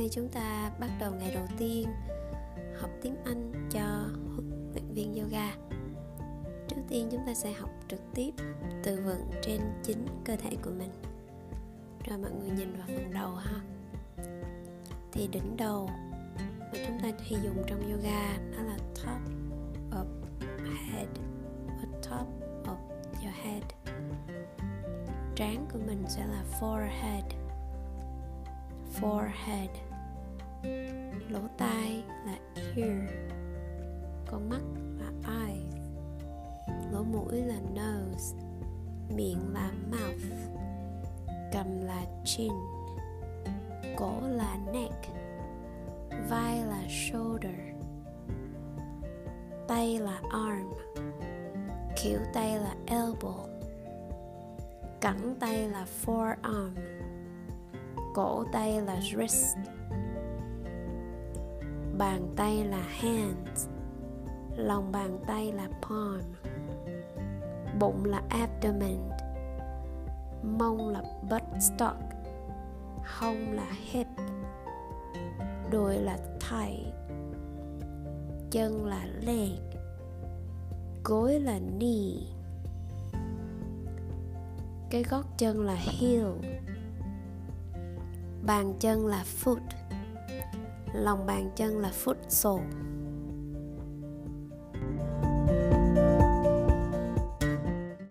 nay chúng ta bắt đầu ngày đầu tiên học tiếng Anh cho huấn luyện viên yoga. Trước tiên chúng ta sẽ học trực tiếp từ vựng trên chính cơ thể của mình. Rồi mọi người nhìn vào phần đầu ha. Thì đỉnh đầu mà chúng ta hay dùng trong yoga đó là top of head, or top of your head. Trán của mình sẽ là forehead forehead. Lỗ tai là ear, con mắt là eyes. Lỗ mũi là nose, miệng là mouth. Cầm là chin, cổ là neck. Vai là shoulder, tay là arm. Khuỷu tay là elbow, cẳng tay là forearm cổ tay là wrist. Bàn tay là hands. Lòng bàn tay là palm. Bụng là abdomen. Mông là buttstock. Hông là hip. Đùi là thigh. Chân là leg. Gối là knee. Cái gót chân là heel bàn chân là foot. Lòng bàn chân là foot sole